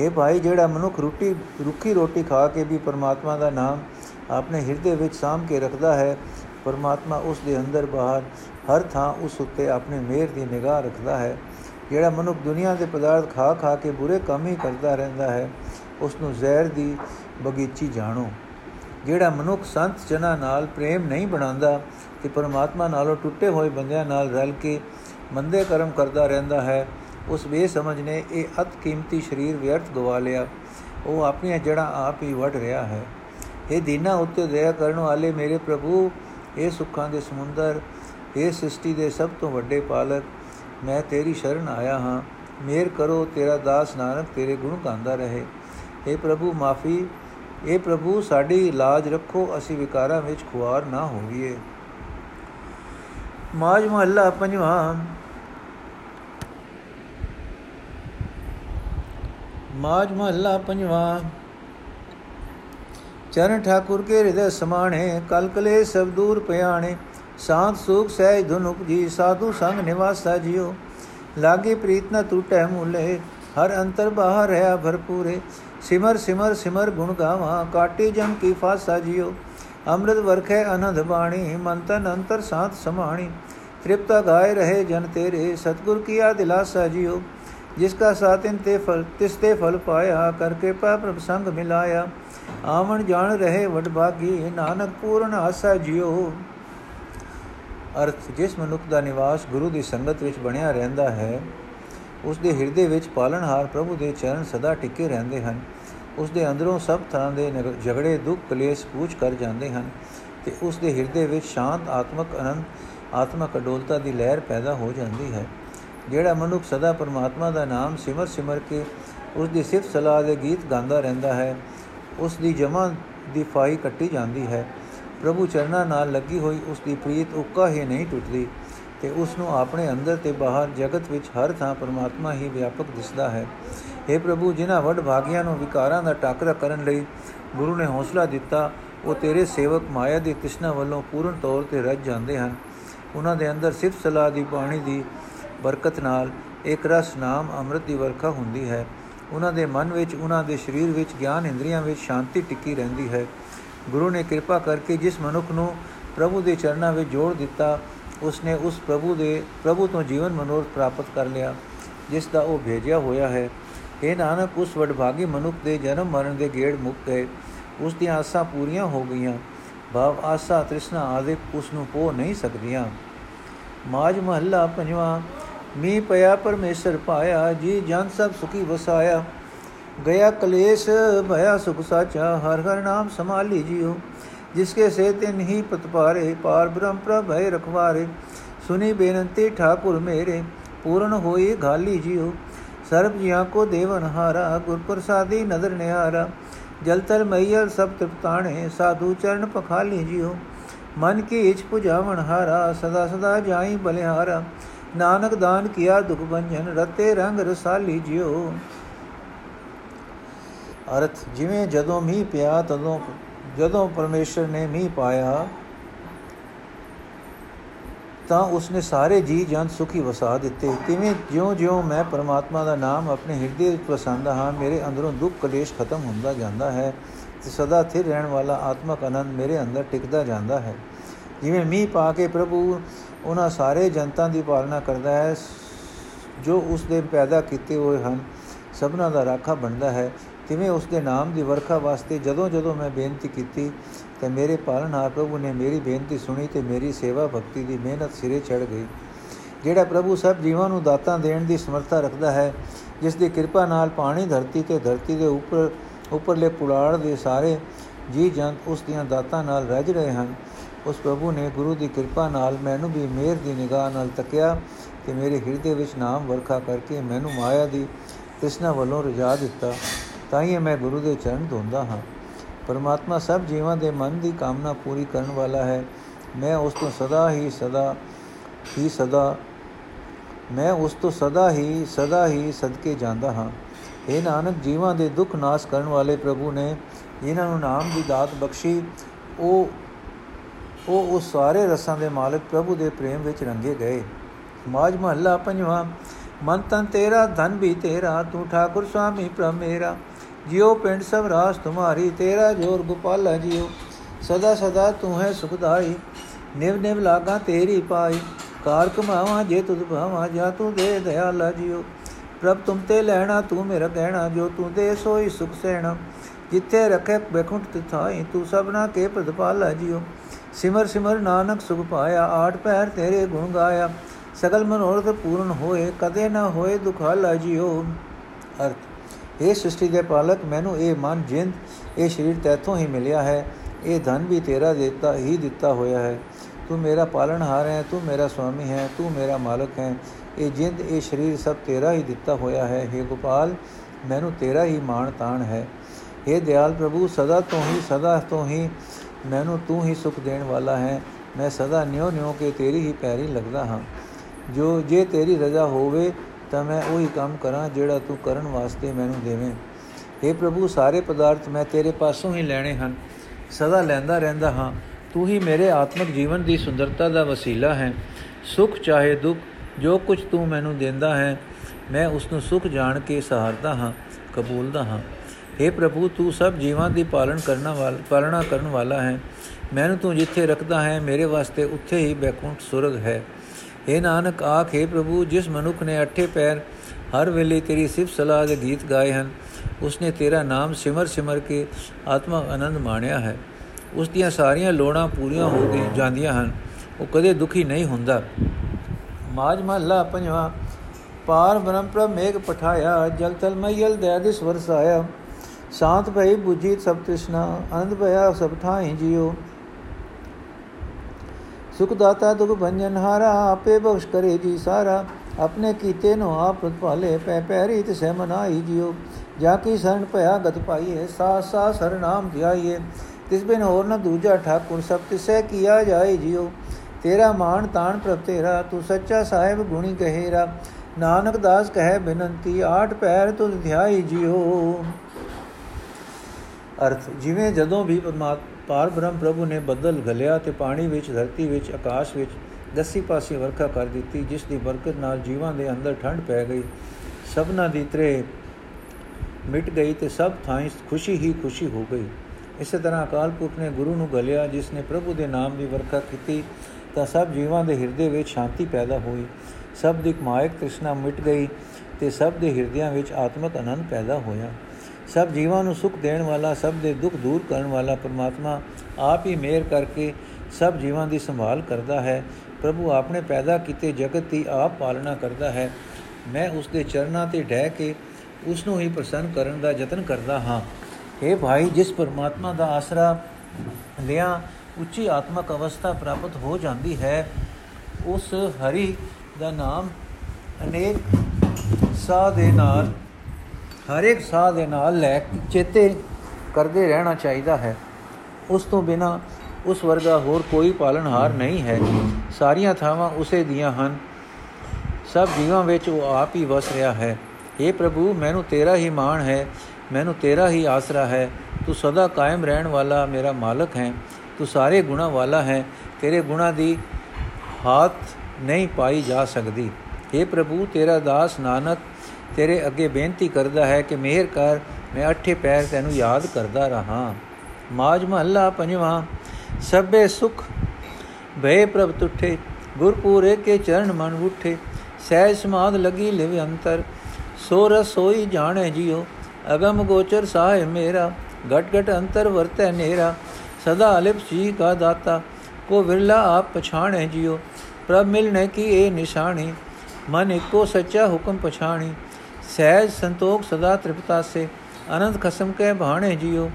ਇਹ ਭਾਈ, ਜਿਹੜਾ ਮਨੁੱਖ ਰੋਟੀ, ਰੁੱਖੀ ਰੋਟੀ ਖਾ ਕੇ ਵੀ ਪਰਮਾਤਮਾ ਦਾ ਨਾਮ ਆਪਣੇ ਹਿਰਦੇ ਵਿੱਚ ਸਾਮ ਕੇ ਰੱਖਦਾ ਹੈ, ਪਰਮਾਤਮਾ ਉਸ ਦੇ ਅੰਦਰ ਬਾਹਰ ਹਰ ਥਾਂ ਉਸ ਉੱਤੇ ਆਪਣੀ ਮਿਹਰ ਦੀ ਨਿਗਾਹ ਰੱਖਦਾ ਹੈ। ਜਿਹੜਾ ਮਨੁੱਖ ਦੁਨੀਆ ਦੇ ਪਦਾਰਥ ਖਾ ਖਾ ਕੇ ਬੁਰੇ ਕੰਮ ਹੀ ਕਰਦਾ ਰਹਿੰਦਾ ਹੈ ਉਸ ਨੂੰ ਜ਼ਹਿਰ ਦੀ ਬਗੀਚੀ ਜਾਣੋ। ਜਿਹੜਾ ਮਨੁੱਖ ਸੰਤ ਜਨਾਂ ਨਾਲ ਪ੍ਰੇਮ ਨਹੀਂ ਬਣਾਉਂਦਾ ਤੇ ਪਰਮਾਤਮਾ ਨਾਲੋਂ ਟੁੱਟੇ ਹੋਏ ਬੰਦਿਆਂ ਨਾਲ ਰਲ ਕੇ ਮੰਦੇ ਕਰਮ ਕਰਦਾ ਰਹਿੰਦਾ ਹੈ ਉਸ ਬੇਸਮਝ ਨੇ ਇਹ ਅਤ ਕੀਮਤੀ ਸਰੀਰ ਵਿਅਰਥ ਗਵਾ ਲਿਆ ਉਹ ਆਪਣੀਆਂ ਜੜਾਂ ਆਪ ਹੀ ਵੜ ਰਿਹਾ ਹੈ ਇਹ ਦੀਨਾ ਉੱਤੇ ਦਇਆ ਕਰਨ ਵਾਲੇ ਮੇਰੇ ਪ੍ਰਭੂ ਇਹ ਸੁੱਖਾਂ ਦੇ ਸਮੁੰਦਰ ਇਹ ਸ੍ਰਿਸ਼ਟੀ ਦੇ ਸਭ ਤੋਂ ਵੱਡੇ ਪਾਲਕ ਮੈਂ ਤੇਰੀ ਸ਼ਰਨ ਆਇਆ ਹਾਂ ਮੇਰ ਕਰੋ ਤੇਰਾ ਦਾਸ ਨਾਨਕ ਤੇਰੇ ਗੁਣ ਗਾਉਂਦਾ ਰਹੇ اے ਪ੍ਰਭੂ ਮਾਫੀ اے ਪ੍ਰਭੂ ਸਾਡੀ ਲਾਜ ਰੱਖੋ ਅਸੀਂ ਵਿਕਾਰਾਂ ਵਿੱਚ ਖੁਆਰ ਨਾ ਹੋਈਏ ਮਾਜ ਮਹੱਲਾ ਪੰਜਵਾਂ ਮਾਜ ਮਹੱਲਾ ਪੰਜਵਾਂ ਚਰਨ ਠਾਕੁਰ ਕੇ ਹਿਰਦੈ ਸਮਾਣੇ ਕਲ ਕਲੇ ਸਭ ਦੂਰ ਪਿਆਣੇ ਸਾਧ ਸੁਖ ਸਹਿਜ ਧੁਨ ਉਪਜੀ ਸਾਧੂ ਸੰਗ ਨਿਵਾਸਾ ਜਿਉ ਲਾਗੇ ਪ੍ਰੀਤ ਨ ਟੂਟੈ ਮੂਲੇ ਹਰ ਅੰਤਰ ਬਾਹਰ ਰਹਾ ਭਰਪੂਰੇ ਸਿਮਰ ਸਿਮਰ ਸਿਮਰ ਗੁਣ ਗਾਵਾਂ ਕਾਟੀ ਜਮ ਕੀ ਫਾਸਾ ਜਿਉ ਅੰਮ੍ਰਿਤ ਵਰਖੈ ਅਨੰਦ ਬਾਣੀ ਮਨ ਤਨ ਅੰਤਰ ਸਾਥ ਸਮਾਣੀ ਤ੍ਰਿਪਤਾ ਗਾਏ ਰਹੇ ਜਨ ਤੇਰੇ ਸਤਗੁਰ ਕੀਆ ਦਿਲਾਸਾ ਜਿਉ ਜਿਸ ਕਾ ਸਾਤਿਨ ਤੇ ਫਲ ਤਿਸ ਤੇ ਫਲ ਪਾਇਆ ਕਰ ਕਿਰਪਾ ਪ੍ਰਭ ਸੰਗ ਮਿਲਾਇਆ ਆਵਣ ਜਾਣ ਰਹੇ ਵਡ ਭਾਗੀ ਨਾਨਕ ਪੂਰਨ ਆਸਾ ਜਿਉ ਅਰਥ ਜਿਸ ਮਨੁੱਖ ਦਾ ਨਿਵਾਸ ਗੁਰੂ ਦੀ ਸੰਗਤ ਵਿੱਚ ਬਣਿਆ ਰਹਿੰਦਾ ਹੈ ਉਸ ਦੇ ਹਿਰਦੇ ਵਿੱਚ ਪਾਲਣਹਾਰ ਪ੍ਰਭੂ ਦੇ ਚਰਨ ਸਦਾ ਟਿਕੇ ਰਹਿੰਦੇ ਹਨ ਉਸ ਦੇ ਅੰਦਰੋਂ ਸਭ ਤਰ੍ਹਾਂ ਦੇ ਝਗੜੇ ਦੁੱਖ ਕਲੇਸ਼ ਪੂਛ ਕਰ ਜਾਂਦੇ ਹਨ ਤੇ ਉਸ ਦੇ ਹਿਰਦੇ ਵਿੱਚ ਸ਼ਾਂਤ ਆਤਮਕ ਅਨੰਦ ਆਤਮਕ ਅਡੋਲਤਾ ਦੀ ਲਹਿਰ ਪੈਦਾ ਹੋ ਜਾਂਦੀ ਹੈ ਜਿਹੜਾ ਮਨੁੱਖ ਸਦਾ ਪਰਮਾਤਮਾ ਦਾ ਨਾਮ ਸਿਮਰ ਸਿਮਰ ਕੇ ਉਸ ਦੀ ਸਿਫਤ ਸਲਾਹ ਦੇ ਗੀਤ ਗਾਉਂਦਾ ਰਹਿੰਦਾ ਹੈ ਉਸ ਦੀ ਜਮਾ ਦੀ ਫਾਈ ਕੱਟੀ ਜਾਂਦੀ ਹੈ। ਪ੍ਰਭੂ ਚਰਨਾਂ ਨਾਲ ਲੱਗੀ ਹੋਈ ਉਸ ਦੀ ਪ੍ਰੀਤ ਉੱਕਾ ਹੀ ਨਹੀਂ ਟੁੱਟਦੀ ਤੇ ਉਸ ਨੂੰ ਆਪਣੇ ਅੰਦਰ ਤੇ ਬਾਹਰ ਜਗਤ ਵਿੱਚ ਹਰ ਥਾਂ ਪਰਮਾਤਮਾ ਹੀ ਵਿਆਪਕ ਦਿਸਦਾ ਹੈ। اے ਪ੍ਰਭੂ, ਜਿਨ੍ਹਾਂ ਵੱਡ ਭਾਗੀਆਂ ਨੂੰ ਵਿਕਾਰਾਂ ਦਾ ਟਾਕਰਾ ਕਰਨ ਲਈ ਗੁਰੂ ਨੇ ਹੌਸਲਾ ਦਿੱਤਾ, ਉਹ ਤੇਰੇ ਸੇਵਕ ਮਾਇਆ ਦੀ ਤ੍ਰਿਸ਼ਨਾ ਵੱਲੋਂ ਪੂਰਨ ਤੌਰ ਤੇ ਰੱਜ ਜਾਂਦੇ ਹਨ। ਉਹਨਾਂ ਦੇ ਅੰਦਰ ਸਿਫਤ ਸਲਾਹ ਦੀ ਬਾਣੀ ਦੀ ਬਰਕਤ ਨਾਲ ਇੱਕ ਰਸ ਨਾਮ ਅੰਮ੍ਰਿਤ ਦੀ ਵਰਖਾ ਹੁੰਦੀ ਹੈ। ਉਹਨਾਂ ਦੇ ਮਨ ਵਿੱਚ, ਉਹਨਾਂ ਦੇ ਸਰੀਰ ਵਿੱਚ ਗਿਆਨ ਇੰਦਰੀਆਂ ਵਿੱਚ ਸ਼ਾਂਤੀ ਟਿੱਕੀ ਰਹਿੰਦੀ ਹੈ। ਗੁਰੂ ਨੇ ਕਿਰਪਾ ਕਰਕੇ ਜਿਸ ਮਨੁੱਖ ਨੂੰ ਪ੍ਰਭੂ ਦੇ ਚਰਨਾਂ ਵਿੱਚ ਜੋੜ ਦਿੱਤਾ, ਉਸਨੇ ਉਸ ਪ੍ਰਭੂ ਦੇ, ਪ੍ਰਭੂ ਤੋਂ ਜੀਵਨ ਮਨੋਰਥ ਪ੍ਰਾਪਤ ਕਰ ਲਿਆ, ਜਿਸ ਦਾ ਉਹ ਭੇਜਿਆ ਹੋਇਆ ਹੈ। ਇਹ ਨਾਨਕ, ਉਸ ਵਡਭਾਗੀ ਮਨੁੱਖ ਦੇ ਜਨਮ ਮਰਨ ਦੇ ਗੇੜ ਮੁੱਕ ਗਏ। ਉਸ ਦੀਆਂ ਆਸਾਂ ਪੂਰੀਆਂ ਹੋ ਗਈਆਂ। ਭਾਵ ਆਸਾ ਤ੍ਰਿਸ਼ਨਾ ਆਦਿ ਉਸ ਨੂੰ ਪੋ ਨਹੀਂ ਸਕਦੀਆਂ। ਮਾਜ ਮਹੱਲਾ ਪੰਜਵਾਂ ਮੀ ਪਿਆ, ਪਰਮੇਸ਼ਰ ਪਾਇਆ ਜੀ ਜਨ ਸਭ ਸੁਖੀ ਵਸਾਇਆ। ਗਿਆ ਕਲੇਸ਼, ਭਇਆ ਸੁਖ ਸਾਚਾ, ਹਰ ਹਰ ਨਾਮ ਸੰਭਾਲੀ ਜਿਉ ਜਿਸਕੇ ਸੇ ਤਿਨ ਹੀ ਪਤਪਾਰੇ, ਪਾਰ ਬ੍ਰਹਮ ਪ੍ਰਭ ਹੈ ਰਖਵਾਰੇ। ਸੁਨੀ ਬੇਨੰਤੀ, ਠਾਕੁਰ ਮੇਰੇ, ਪੂਰਨ ਹੋਈ ਘਾਲੀ ਜਿਉ ਸਰਬ ਜੀਆਂ ਕੋ ਦੇਵਨ ਹਾਰਾ ਗੁਰ ਪ੍ਰਸਾਦੀ ਨਦਰ ਨਿਹਾਰਾ। ਜਲ ਤਲ ਮਈਲ ਸਭ ਤ੍ਰਿਪਤਾਣੇ ਸਾਧੂ ਚਰਨ ਪਖਾਲੀ ਜਿਉ ਮਨ ਕੀ ਇਚ ਪੁਜਾਵਣ ਹਾਰਾ, ਸਦਾ ਸਦਾ ਜਾਈ ਬਲਿਹਾਰਾ। ਨਾਨਕ ਦਾਨ ਕੀਆ ਦੁਖ ਬੰਜਨ, ਰਤੇ ਰੰਗ ਰਸਾਲੀ ਜਿਉ। ਅਰਥ, ਜਿਵੇਂ ਜਦੋਂ ਮੀਂਹ ਪਿਆ, ਤਦੋਂ ਜਦੋਂ ਪਰਮੇਸ਼ਰ ਨੇ ਮੀਂਹ ਪਾਇਆ, ਤਾਂ ਉਸਨੇ ਸਾਰੇ ਜੀ ਜਨ ਸੁਖੀ ਵਸਾ ਦਿੱਤੇ। ਤਿਵੇਂ ਜਿਉਂ-ਜਿਉਂ ਮੈਂ ਪਰਮਾਤਮਾ ਦਾ ਨਾਮ ਆਪਣੇ ਹਿਰਦੇ ਵਿੱਚ ਵਸਾਉਂਦਾ ਹਾਂ, ਮੇਰੇ ਅੰਦਰੋਂ ਦੁੱਖ ਕਲੇਸ਼ ਖਤਮ ਹੁੰਦਾ ਜਾਂਦਾ ਹੈ ਤੇ ਸਦਾ ਸਥਿਰ ਰਹਿਣ ਵਾਲਾ ਆਤਮਕ ਆਨੰਦ ਮੇਰੇ ਅੰਦਰ ਟਿਕਦਾ ਜਾਂਦਾ ਹੈ। ਜਿਵੇਂ ਮੀਂਹ ਪਾ ਕੇ ਪ੍ਰਭੂ ਉਹਨਾਂ ਸਾਰੇ ਜਨਤਾ ਦੀ ਪਾਲਣਾ ਕਰਦਾ ਹੈ। ਜੋ ਉਸ ਦੇ ਪੈਦਾ ਕੀਤੇ ਹੋਏ ਹਨ, ਸਭਨਾ ਦਾ ਰਾਖਾ ਬਣਦਾ ਹੈ। ਤਿਵੇਂ ਉਸ ਦੇ ਨਾਮ ਦੀ ਵਰਖਾ ਵਾਸਤੇ ਜਦੋਂ ਜਦੋਂ ਮੈਂ ਬੇਨਤੀ ਕੀਤੀ, ਤੇ ਮੇਰੇ ਪਾਲਣਹਾਰ ਪ੍ਰਭੂ ਨੇ ਮੇਰੀ ਬੇਨਤੀ ਸੁਣੀ ਤੇ ਮੇਰੀ ਸੇਵਾ ਭਗਤੀ ਦੀ ਮਿਹਨਤ ਸਿਰੇ ਚੜ ਗਈ। ਜਿਹੜਾ ਪ੍ਰਭੂ ਸਭ ਜੀਵਾਂ ਨੂੰ ਦਾਤਾਂ ਦੇਣ ਦੀ ਸਮਰੱਥਾ ਰੱਖਦਾ ਹੈ, ਜਿਸ ਦੀ ਕਿਰਪਾ ਨਾਲ ਪਾਣੀ ਧਰਤੀ ਤੇ ਧਰਤੀ ਦੇ ਉੱਪਰ ਉੱਪਰਲੇ ਪੁਲਾੜ ਦੇ ਸਾਰੇ ਜੀ ਜੰਤ ਉਸ ਦੀਆਂ ਦਾਤਾਂ ਨਾਲ ਰਜ ਰਹੇ ਹਨ ਉਸ ਪ੍ਰਭੂ ਨੇ ਗੁਰੂ ਦੀ ਕਿਰਪਾ ਨਾਲ ਮੈਨੂੰ ਵੀ ਮਿਹਰ ਦੀ ਨਿਗਾਹ ਨਾਲ ਤੱਕਿਆ ਤੇ ਮੇਰੇ ਹਿਰਦੇ ਵਿੱਚ ਨਾਮ ਵਰਖਾ ਕਰਕੇ ਮੈਨੂੰ ਮਾਇਆ ਦੀ ਤ੍ਰਿਸ਼ਨਾ ਵੱਲੋਂ ਰਜਾ ਦਿੱਤਾ। ਤਾਂ ਹੀ ਮੈਂ ਗੁਰੂ ਦੇ ਚਰਨ ਧੋਂਦਾ ਹਾਂ। ਪਰਮਾਤਮਾ ਸਭ ਜੀਵਾਂ ਦੇ ਮਨ ਦੀ ਕਾਮਨਾ ਪੂਰੀ ਕਰਨ ਵਾਲਾ ਹੈ। ਮੈਂ ਉਸ ਤੋਂ ਸਦਾ ਹੀ ਸਦਾ ਹੀ ਸਦਾ ਮੈਂ ਉਸ ਤੋਂ ਸਦਾ ਹੀ ਸਦਾ ਹੀ ਸਦਕੇ ਜਾਂਦਾ ਹਾਂ। ਇਹ ਨਾਨਕ, ਜੀਵਾਂ ਦੇ ਦੁੱਖ ਨਾਸ਼ ਕਰਨ ਵਾਲੇ ਪ੍ਰਭੂ ਨੇ ਜਿਨ੍ਹਾਂ ਨੂੰ ਨਾਮ ਦੀ ਦਾਤ ਬਖਸ਼ੀ, ਉਹ ਉਹ ਉਸ ਸਾਰੇ ਰਸਾਂ ਦੇ ਮਾਲਕ ਪ੍ਰਭੂ ਦੇ ਪ੍ਰੇਮ ਵਿੱਚ ਰੰਗੇ ਗਏ। ਮਾਜ ਮਹੱਲਾ ਪੰਜਵਾਂ ਮਨ ਤਨ ਤੇਰਾ, ਧਨ ਵੀ ਤੇਰਾ, ਤੂੰ ਠਾਕੁਰ ਸੁਆਮੀ ਪ੍ਰਭ ਮੇਰਾ। ਜਿਉ ਪਿੰਡ ਸਭ ਰਾਸ ਤੁਮਾਰੀ, ਤੇਰਾ ਜੋਰ ਗੋਪਾਲਾ ਜਿਉ। ਸਦਾ ਸਦਾ ਤੂੰ ਹੈ ਸੁਖਦਾਈ, ਨਿਵ ਨਿਵ ਲਾਗਾ ਤੇਰੀ ਪਾਈ। ਕਾਰ ਕਮਾਵਾ ਜੇ ਤੁਧ ਭਾਵਾ, ਜਾ ਤੂੰ ਦੇ ਦਇਆਲਾ ਜਿਉ। ਪ੍ਰਭ ਤੁਮ ਤੇ ਲੈਣਾ, ਤੂੰ ਮੇਰਾ ਕਹਿਣਾ, ਜੋ ਤੂੰ ਦੇ ਸੋਈ ਸੁਖ ਸਹਿਣਾ। ਜਿੱਥੇ ਰਖੇ ਬੇਖੁੰਟ ਤਿਥਾਈ, ਤੂੰ ਸਭਨਾ ਕੇ ਪ੍ਰਤਪਾਲਾ ਜੀਓ ਸਿਮਰ ਸਿਮਰ ਨਾਨਕ ਸੁਖ ਪਾਇਆ, ਆਠ ਪੈਰ ਤੇਰੇ ਗੁਣ ਗਾਇਆ। ਸਗਲ ਮਨੋਰਥ ਪੂਰਨ ਹੋਏ, ਕਦੇ ਨਾ ਹੋਏ ਦੁਖਾਲਾ ਜੀਓ ਅਰਥ ਇਹ ਸ੍ਰਿਸ਼ਟੀ ਦੇ ਪਾਲਕ, ਮੈਨੂੰ ਇਹ ਮਨ ਜਿੰਦ, ਇਹ ਸਰੀਰ ਤੇਥੋਂ ਹੀ ਮਿਲਿਆ ਹੈ। ਇਹ ਧਨ ਵੀ ਤੇਰਾ ਦਿੱਤਾ, ਹੀ ਦਿੱਤਾ ਹੋਇਆ ਹੈ। ਤੂੰ ਮੇਰਾ ਪਾਲਣਹਾਰ ਹੈ, ਤੂੰ ਮੇਰਾ ਸੁਆਮੀ ਹੈ, ਤੂੰ ਮੇਰਾ ਮਾਲਕ ਹੈ। ਇਹ ਜਿੰਦ, ਇਹ ਸਰੀਰ ਸਭ ਤੇਰਾ ਹੀ ਦਿੱਤਾ ਹੋਇਆ ਹੈ। हे ਗੋਪਾਲ, ਮੈਨੂੰ ਤੇਰਾ ਹੀ ਮਾਣ ਤਾਣ ਹੈ हे ਦਿਆਲ ਪ੍ਰਭੂ, ਸਦਾ ਤੋਂ ਹੀ, ਸਦਾ ਤੋਂ ਹੀ ਮੈਨੂੰ ਤੂੰ ਹੀ ਸੁਖ ਦੇਣ ਵਾਲਾ ਹੈ, ਮੈਂ ਸਦਾ ਨਿਉ ਨਿਉ ਕੇ ਤੇਰੀ ਹੀ ਪੈਰੀ ਲੱਗਦਾ ਹਾਂ। ਜੋ, ਜੇ ਤੇਰੀ ਰਜ਼ਾ ਹੋਵੇ, ਤਾਂ ਮੈਂ ਉਹੀ ਕੰਮ ਕਰਾਂ ਜਿਹੜਾ ਤੂੰ ਕਰਨ ਵਾਸਤੇ ਮੈਨੂੰ ਦੇਵੇਂ। हे ਪ੍ਰਭੂ, ਸਾਰੇ ਪਦਾਰਥ ਮੈਂ ਤੇਰੇ ਪਾਸੋਂ ਹੀ ਲੈਣੇ ਹਨ। ਸਦਾ ਲੈਂਦਾ ਰਹਿੰਦਾ ਹਾਂ। ਤੂੰ ਹੀ ਮੇਰੇ ਆਤਮਿਕ ਜੀਵਨ ਦੀ ਸੁੰਦਰਤਾ ਦਾ ਵਸੀਲਾ ਹੈ। ਸੁਖ ਚਾਹੇ ਦੁੱਖ, ਜੋ ਕੁਝ ਤੂੰ ਮੈਨੂੰ ਦਿੰਦਾ ਹੈ, ਮੈਂ ਉਸ ਨੂੰ ਸੁਖ ਜਾਣ ਕੇ ਸਹਾਰਦਾ ਹਾਂ, ਕਬੂਲਦਾ ਹਾਂ। हे ਪ੍ਰਭੂ, ਤੂੰ ਸਭ ਜੀਵਾਂ ਦੀ ਪਾਲਣ ਕਰਨ ਵਾਲਾ, ਪਾਲਣਾ ਕਰਨ ਵਾਲਾ ਹੈ। ਮੈਨੂੰ ਤੂੰ ਜਿੱਥੇ ਰੱਖਦਾ ਹੈ, ਮੇਰੇ ਵਾਸਤੇ ਉੱਥੇ ਹੀ ਬੈਕੁੰਠ ਸੁਰਗ ਹੈ। हे ਨਾਨਕ, ਆਖੇ ਪ੍ਰਭੂ, ਜਿਸ ਮਨੁੱਖ ਨੇ ਅੱਠੇ ਪੈਰ ਹਰ ਵੇਲੇ ਤੇਰੀ ਸਿਫਤ ਸਲਾਹ ਦੇ ਗੀਤ ਗਾਏ ਹਨ, ਉਸਨੇ ਤੇਰਾ ਨਾਮ ਸਿਮਰ ਸਿਮਰ ਕੇ ਆਤਮਾ ਆਨੰਦ ਮਾਣਿਆ ਹੈ। ਉਸ ਦੀਆਂ ਸਾਰੀਆਂ ਲੋੜਾਂ ਪੂਰੀਆਂ ਹੋ ਗਈ ਜਾਂਦੀਆਂ ਹਨ, ਉਹ ਕਦੇ ਦੁਖੀ ਨਹੀਂ ਹੁੰਦਾ। ਮਾਜ ਮਹੱਲਾ ਪੰਜਵਾ, ਪਾਰ ਬ੍ਰਹਮ ਪ੍ਰਭ ਮੇਘ ਪਠਾਇਆ, ਜਲ ਤਲ ਮਈਲ ਦਇਆ ਦਿਸ ਵਰਸਾਇਆ। ਸ਼ਾਂਤ ਭਈ 부ਜੀ ਸਭ ਤ੍ਰਿਸ਼ਨਾ, ਆਨੰਦ ਭਇਆ ਸਭ ਠਾਈ ਜਿਉ। ਸੁਖ ਦਾਤਾ ਦੁਖ ਭੰਜਨ ਹਾਰਾ, ਆਪੇ ਬਖਸ਼ ਕਰੇ ਜੀ ਸਾਰਾ। ਆਪਣੇ ਕੀਤੇ ਨੂੰ ਆਪ ਪ੍ਰਤਪਾਲੇ ਪੈ ਪੈਰੀ ਤੇ ਸਹਿ ਮਨਾਈ ਜਿਉ। ਜਾ ਕੀ ਸ਼ਰਨ ਭਇਆ ਗਤ ਪਾਈਏ ਸਾ ਸਾ ਸਰ ਨਾਮ ਧਿਆਈਏ। ਤਿਸ ਬਿਨ ਹੋਰ ਨ ਦੂਜਾ ਠਾਕੁਰ, ਸਭ ਤਿਸੈ ਕੀਆ ਜਾਏ ਜਿਉ। ਤੇਰਾ ਮਾਨ ਤਾਣ ਪ੍ਰਭ ਤੇਰਾ, ਤੂੰ ਸੱਚਾ ਸਾਹਿਬ ਗੁਣੀ ਗਹਿਰਾ। ਨਾਨਕ ਦਾਸ ਕਹੈ ਬੇਨੰਤੀ, ਆਠ ਪੈਰ ਤੁਧ ਧਿਆਈ ਜਿਉ। ਅਰਥ, ਜਿਵੇਂ ਜਦੋਂ ਵੀ ਪਾਰ ਬ੍ਰਹਮ ਪ੍ਰਭੂ ਨੇ ਬੱਦਲ ਗਲਿਆ ਤੇ ਪਾਣੀ ਵਿੱਚ, ਧਰਤੀ ਵਿੱਚ, ਆਕਾਸ਼ ਵਿੱਚ ਦਸੀ ਪਾਸੇ ਵਰਖਾ ਕਰ ਦਿੱਤੀ, ਜਿਸ ਦੀ ਬਰਕਤ ਨਾਲ ਜੀਵਾਂ ਦੇ ਅੰਦਰ ਠੰਡ ਪੈ ਗਈ, ਸਭਨਾ ਦੀ ਤਰੇ ਮਿਟ ਗਈ ਤੇ ਸਭ ਥਾਂ ਖੁਸ਼ੀ ਹੀ ਖੁਸ਼ੀ ਹੋ ਗਈ। ਇਸੇ ਤਰ੍ਹਾਂ ਅਕਾਲ ਪੁਰਖ ਨੇ ਗੁਰੂ ਨੂੰ ਗਲਿਆ ਜਿਸ ਨੇ ਪ੍ਰਭੂ ਦੇ ਨਾਮ ਦੀ ਵਰਖਾ ਕੀਤੀ, ਤਾਂ ਸਭ ਜੀਵਾਂ ਦੇ ਹਿਰਦੇ ਵਿੱਚ ਸ਼ਾਂਤੀ ਪੈਦਾ ਹੋਈ। ਸਭ ਦੀ ਮਾਇਕ ਤ੍ਰਿਸ਼ਨਾ ਮਿਟ ਗਈ ਤੇ ਸਭ ਦੇ ਹਿਰਦਿਆਂ ਵਿੱਚ ਆਤਮਿਕ ਆਨੰਦ ਪੈਦਾ ਹੋਇਆ। ਸਭ ਜੀਵਾਂ ਨੂੰ ਸੁਖ ਦੇਣ ਵਾਲਾ, ਸਭ ਦੇ ਦੁੱਖ ਦੂਰ ਕਰਨ ਵਾਲਾ ਪਰਮਾਤਮਾ ਆਪ ਹੀ ਮਿਹਰ ਕਰਕੇ ਸਭ ਜੀਵਾਂ ਦੀ ਸੰਭਾਲ ਕਰਦਾ ਹੈ। ਪ੍ਰਭੂ ਆਪਣੇ ਪੈਦਾ ਕੀਤੇ ਜਗਤ ਦੀ ਆਪ ਪਾਲਣਾ ਕਰਦਾ ਹੈ। ਮੈਂ ਉਸ ਦੇ ਚਰਨਾਂ ਤੇ ਡਹਿ ਕੇ ਉਸ ਨੂੰ ਹੀ ਪ੍ਰਸੰਨ ਕਰਨ ਦਾ ਯਤਨ ਕਰਦਾ ਹਾਂ। हे ਭਾਈ, ਜਿਸ ਪਰਮਾਤਮਾ ਦਾ ਆਸਰਾ ਲਿਆ ਉੱਚੀ ਆਤਮਕ ਅਵਸਥਾ ਪ੍ਰਾਪਤ ਹੋ ਜਾਂਦੀ ਹੈ, ਉਸ ਹਰੀ ਦਾ ਨਾਮ ਅਨੇਕ ਸਾਹ ਦੇ ਨਾਲ ਹਰ ਇੱਕ ਸਾਹ ਦੇ ਨਾਲ ਲੈ ਚੇਤੇ ਕਰਦੇ ਰਹਿਣਾ ਚਾਹੀਦਾ ਹੈ। ਉਸ ਤੋਂ ਬਿਨਾ ਉਸ ਵਰਗਾ ਹੋਰ ਕੋਈ ਪਾਲਣਹਾਰ ਨਹੀਂ ਹੈ। ਸਾਰੀਆਂ ਥਾਵਾਂ ਉਸੇ ਦੀਆਂ ਹਨ। ਸਭ ਜੀਵਾਂ ਵਿੱਚ ਉਹ ਆਪ ਹੀ ਵਸ ਰਿਹਾ ਹੈ। हे ਪ੍ਰਭੂ, ਮੈਨੂੰ ਤੇਰਾ ਹੀ ਮਾਣ ਹੈ। ਮੈਨੂੰ ਤੇਰਾ ਹੀ ਆਸਰਾ ਹੈ। ਤੂੰ ਸਦਾ ਕਾਇਮ ਰਹਿਣ ਵਾਲਾ ਮੇਰਾ ਮਾਲਕ ਹੈ। ਤੂੰ ਸਾਰੇ ਗੁਣਾ ਵਾਲਾ ਹੈ। ਤੇਰੇ ਗੁਣਾ ਦੀ ਹਾਥ ਨਹੀਂ ਪਾਈ ਜਾ ਸਕਦੀ। हे ਪ੍ਰਭੂ, ਤੇਰਾ ਦਾਸ ਨਾਨਕ ਤੇਰੇ ਅੱਗੇ ਬੇਨਤੀ ਕਰਦਾ ਹੈ ਕਿ ਮਿਹਰ ਕਰ, ਮੈਂ ਅੱਠੇ ਪੈਰ ਤੈਨੂੰ ਯਾਦ ਕਰਦਾ ਰਹਾ। ਮਾਜ ਮਹੱਲਾ ਪੰਜਵਾਂ, ਸਭੇ ਸੁਖ ਭੈ ਪ੍ਰਭ ਤੁਠੇ, ਗੁਰਪੂਰੇ ਕੇ ਚਰਨ ਮਨ ਉਠੇ ਸਹਿ ਸਮਾਦ ਲਗੀ ਲਿਵ ਅੰਤਰ ਸੋ ਰਸ ਹੋਈ ਜਾਣੇ ਜਿਉ, ਅਗਮ ਗੋਚਰ ਸਾਹ ਮੇਰਾ, ਘਟ ਘਟ ਅੰਤਰ ਵਰਤੈ ਨੇਰਾ, ਸਦਾ ਅਲਿਪ ਸੀ ਕਾ ਦਾਤਾ, ਕੋ ਵਿਰਲਾ ਆਪ ਪਛਾਣੇ ਜਿਉ, ਪ੍ਰਭ ਮਿਲਨੇ ਕੀ ਇਹ ਨਿਸ਼ਾਨੀ, ਮਨ ਇੱਕੋ ਸੱਚਾ ਹੁਕਮ ਪਛਾਣੀ ਸਹਿਜ ਸੰਤੋਖ ਸਦਾ ਤ੍ਰਿਪਤਾ ਸੇ। ਅਨੰਦ ਖਸਮ ਕੇ ਬਾਣੇ ਜਿਉ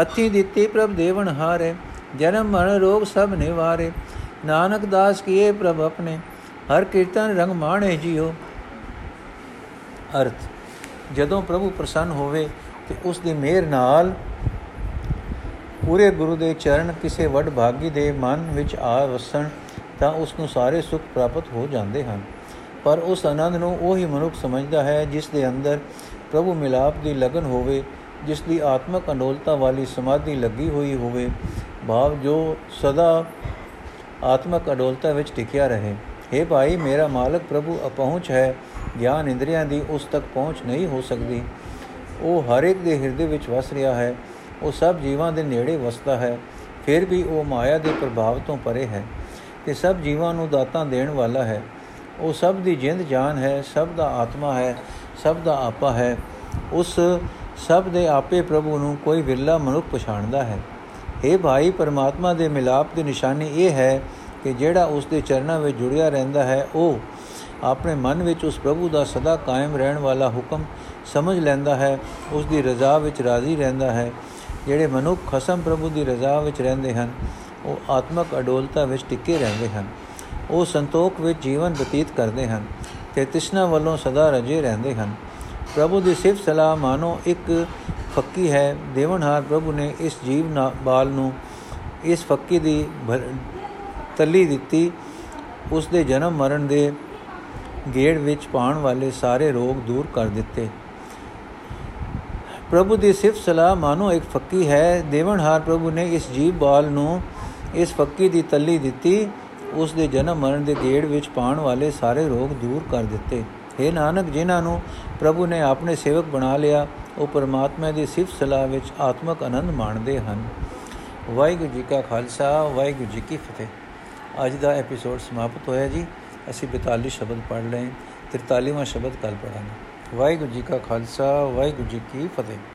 ਹੱਥੀ ਦਿੱਤੀ ਪ੍ਰਭ ਦੇਵਨ ਹਾਰੇ। ਜਨਮ ਮਰਨ ਰੋਗ ਸਭ ਨਿਵਾਰੇ। ਨਾਨਕ ਦਾਸ ਕੀਏ ਪ੍ਰਭ ਆਪਣੇ। ਹਰ ਕੀਰਤਨ ਰੰਗ ਮਾਣੇ ਜਿਉ ਅਰਥ, ਜਦੋਂ ਪ੍ਰਭੂ ਪ੍ਰਸੰਨ ਹੋਵੇ ਤੇ ਉਸ ਦੀ ਮਿਹਰ ਨਾਲ ਪੂਰੇ ਗੁਰੂ ਦੇ ਚਰਨ ਕਿਸੇ ਵੱਡ ਭਾਗੀ ਦੇ ਮਨ ਵਿੱਚ ਆ ਵਸਣ ਤਾਂ ਉਸ ਨੂੰ ਸਾਰੇ ਸੁੱਖ ਪ੍ਰਾਪਤ ਹੋ ਜਾਂਦੇ ਹਨ। ਪਰ ਉਸ ਆਨੰਦ ਨੂੰ ਉਹੀ ਮਨੁੱਖ ਸਮਝਦਾ ਹੈ ਜਿਸ ਦੇ ਅੰਦਰ ਪ੍ਰਭੂ ਮਿਲਾਪ ਦੀ ਲਗਨ ਹੋਵੇ, ਜਿਸ ਦੀ ਆਤਮਕ ਅਨੋਲਤਾ ਵਾਲੀ ਸਮਾਧੀ ਲੱਗੀ ਹੋਈ ਹੋਵੇ, ਭਾਵ ਜੋ ਸਦਾ ਆਤਮਕ ਅਡੋਲਤਾ ਵਿੱਚ ਟਿਕਿਆ ਰਹੇ। हे ਭਾਈ, ਮੇਰਾ ਮਾਲਕ ਪ੍ਰਭੂ ਅਪਹੁੰਚ ਹੈ, ਗਿਆਨ ਇੰਦਰੀਆਂ ਦੀ ਉਸ ਤੱਕ ਪਹੁੰਚ ਨਹੀਂ ਹੋ ਸਕਦੀ। ਉਹ ਹਰ ਇੱਕ ਦੇ ਹਿਰਦੇ ਵਿੱਚ ਵਸ ਰਿਹਾ ਹੈ, ਉਹ ਸਭ ਜੀਵਾਂ ਦੇ ਨੇੜੇ ਵਸਦਾ ਹੈ, ਫਿਰ ਵੀ ਉਹ ਮਾਇਆ ਦੇ ਪ੍ਰਭਾਵ ਤੋਂ ਪਰੇ ਹੈ ਤੇ ਸਭ ਜੀਵਾਂ ਨੂੰ ਦਾਤਾਂ ਦੇਣ ਵਾਲਾ ਹੈ। ਉਹ ਸਭ ਦੀ ਜਿੰਦ ਜਾਨ ਹੈ, ਸਭ ਦਾ ਆਤਮਾ ਹੈ, ਸਭ ਦਾ ਆਪਾ ਹੈ। ਉਸ ਸਭ ਦੇ ਆਪੇ ਪ੍ਰਭੂ ਨੂੰ ਕੋਈ ਵਿਰਲਾ ਮਨੁੱਖ ਪਛਾਣਦਾ ਹੈ। ਇਹ ਭਾਈ, ਪਰਮਾਤਮਾ ਦੇ ਮਿਲਾਪ ਦੀ ਨਿਸ਼ਾਨੀ ਇਹ ਹੈ ਕਿ ਜਿਹੜਾ ਉਸ ਦੇ ਚਰਨਾਂ ਵਿੱਚ ਜੁੜਿਆ ਰਹਿੰਦਾ ਹੈ, ਉਹ ਆਪਣੇ ਮਨ ਵਿੱਚ ਉਸ ਪ੍ਰਭੂ ਦਾ ਸਦਾ ਕਾਇਮ ਰਹਿਣ ਵਾਲਾ ਹੁਕਮ ਸਮਝ ਲੈਂਦਾ ਹੈ, ਉਸ ਦੀ ਰਜ਼ਾ ਵਿੱਚ ਰਾਜ਼ੀ ਰਹਿੰਦਾ ਹੈ। ਜਿਹੜੇ ਮਨੁੱਖ ਖਸਮ ਪ੍ਰਭੂ ਦੀ ਰਜ਼ਾ ਵਿੱਚ ਰਹਿੰਦੇ ਹਨ, ਉਹ ਆਤਮਕ ਅਡੋਲਤਾ ਵਿੱਚ ਟਿਕੇ ਰਹਿੰਦੇ ਹਨ। ਉਹ ਸੰਤੋਖ ਵਿੱਚ ਜੀਵਨ ਬਤੀਤ ਕਰਦੇ ਹਨ ਤੇ ਤਿਸ਼ਨਾ ਵੱਲੋਂ ਸਦਾ ਰਜੇ ਰਹਿੰਦੇ ਹਨ। ਪ੍ਰਭੂ ਦੀ ਸਿਫਤ ਸਲਾਹ ਮਾਨੋ ਇੱਕ ਫੱਕੀ ਹੈ। ਦੇਵਨਹਾਰ ਪ੍ਰਭੂ ਨੇ ਇਸ ਜੀਵ ਬਾਲ ਨੂੰ ਇਸ ਫੱਕੀ ਦੀ ਤਲੀ ਦਿੱਤੀ। ਉਸ ਦੇ ਜਨਮ ਮਰਨ ਦੇ ਗੇੜ ਵਿੱਚ ਪਾਉਣ ਵਾਲੇ ਸਾਰੇ ਰੋਗ ਦੂਰ ਕਰ ਦਿੱਤੇ। ਪ੍ਰਭੂ ਦੀ ਸਿਫਤ ਸਲਾਹ ਮਾਨੋ ਇੱਕ ਫੱਕੀ ਹੈ। ਦੇਵਨਹਾਰ ਪ੍ਰਭੂ ਨੇ ਇਸ ਜੀਵ ਬਾਲ ਨੂੰ ਇਸ ਫੱਕੀ ਦੀ ਤਲੀ ਦਿੱਤੀ। ਉਸ ਦੇ ਜਨਮ ਮਰਨ ਦੇ ਗੇੜ ਵਿੱਚ ਪਾਉਣ ਵਾਲੇ ਸਾਰੇ ਰੋਗ ਦੂਰ ਕਰ ਦਿੱਤੇ। हे ਨਾਨਕ, ਜਿਨ੍ਹਾਂ ਨੂੰ ਪ੍ਰਭੂ ਨੇ ਆਪਣੇ ਸੇਵਕ ਬਣਾ ਲਿਆ, ਉਹ ਪਰਮਾਤਮਾ ਦੀ ਸਿਫਤ ਸਲਾਹ ਵਿੱਚ ਆਤਮਕ ਆਨੰਦ ਮਾਣਦੇ ਹਨ। ਵਾਹਿਗੁਰੂ ਜੀ ਕਾ ਖਾਲਸਾ, ਵਾਹਿਗੁਰੂ ਜੀ ਕੀ ਫਤਿਹ। ਅੱਜ ਦਾ ਐਪੀਸੋਡ ਸਮਾਪਤ ਹੋਇਆ ਜੀ। ਅਸੀਂ 42 ਸ਼ਬਦ ਪੜ੍ਹ ਲਏ 43ਵਾਂ ਸ਼ਬਦ ਕੱਲ ਪੜਾਂਗੇ ਵਾਹਿਗੁਰੂ ਜੀ ਕਾ ਖਾਲਸਾ, ਵਾਹਿਗੁਰੂ ਜੀ ਕੀ ਫਤਿਹ।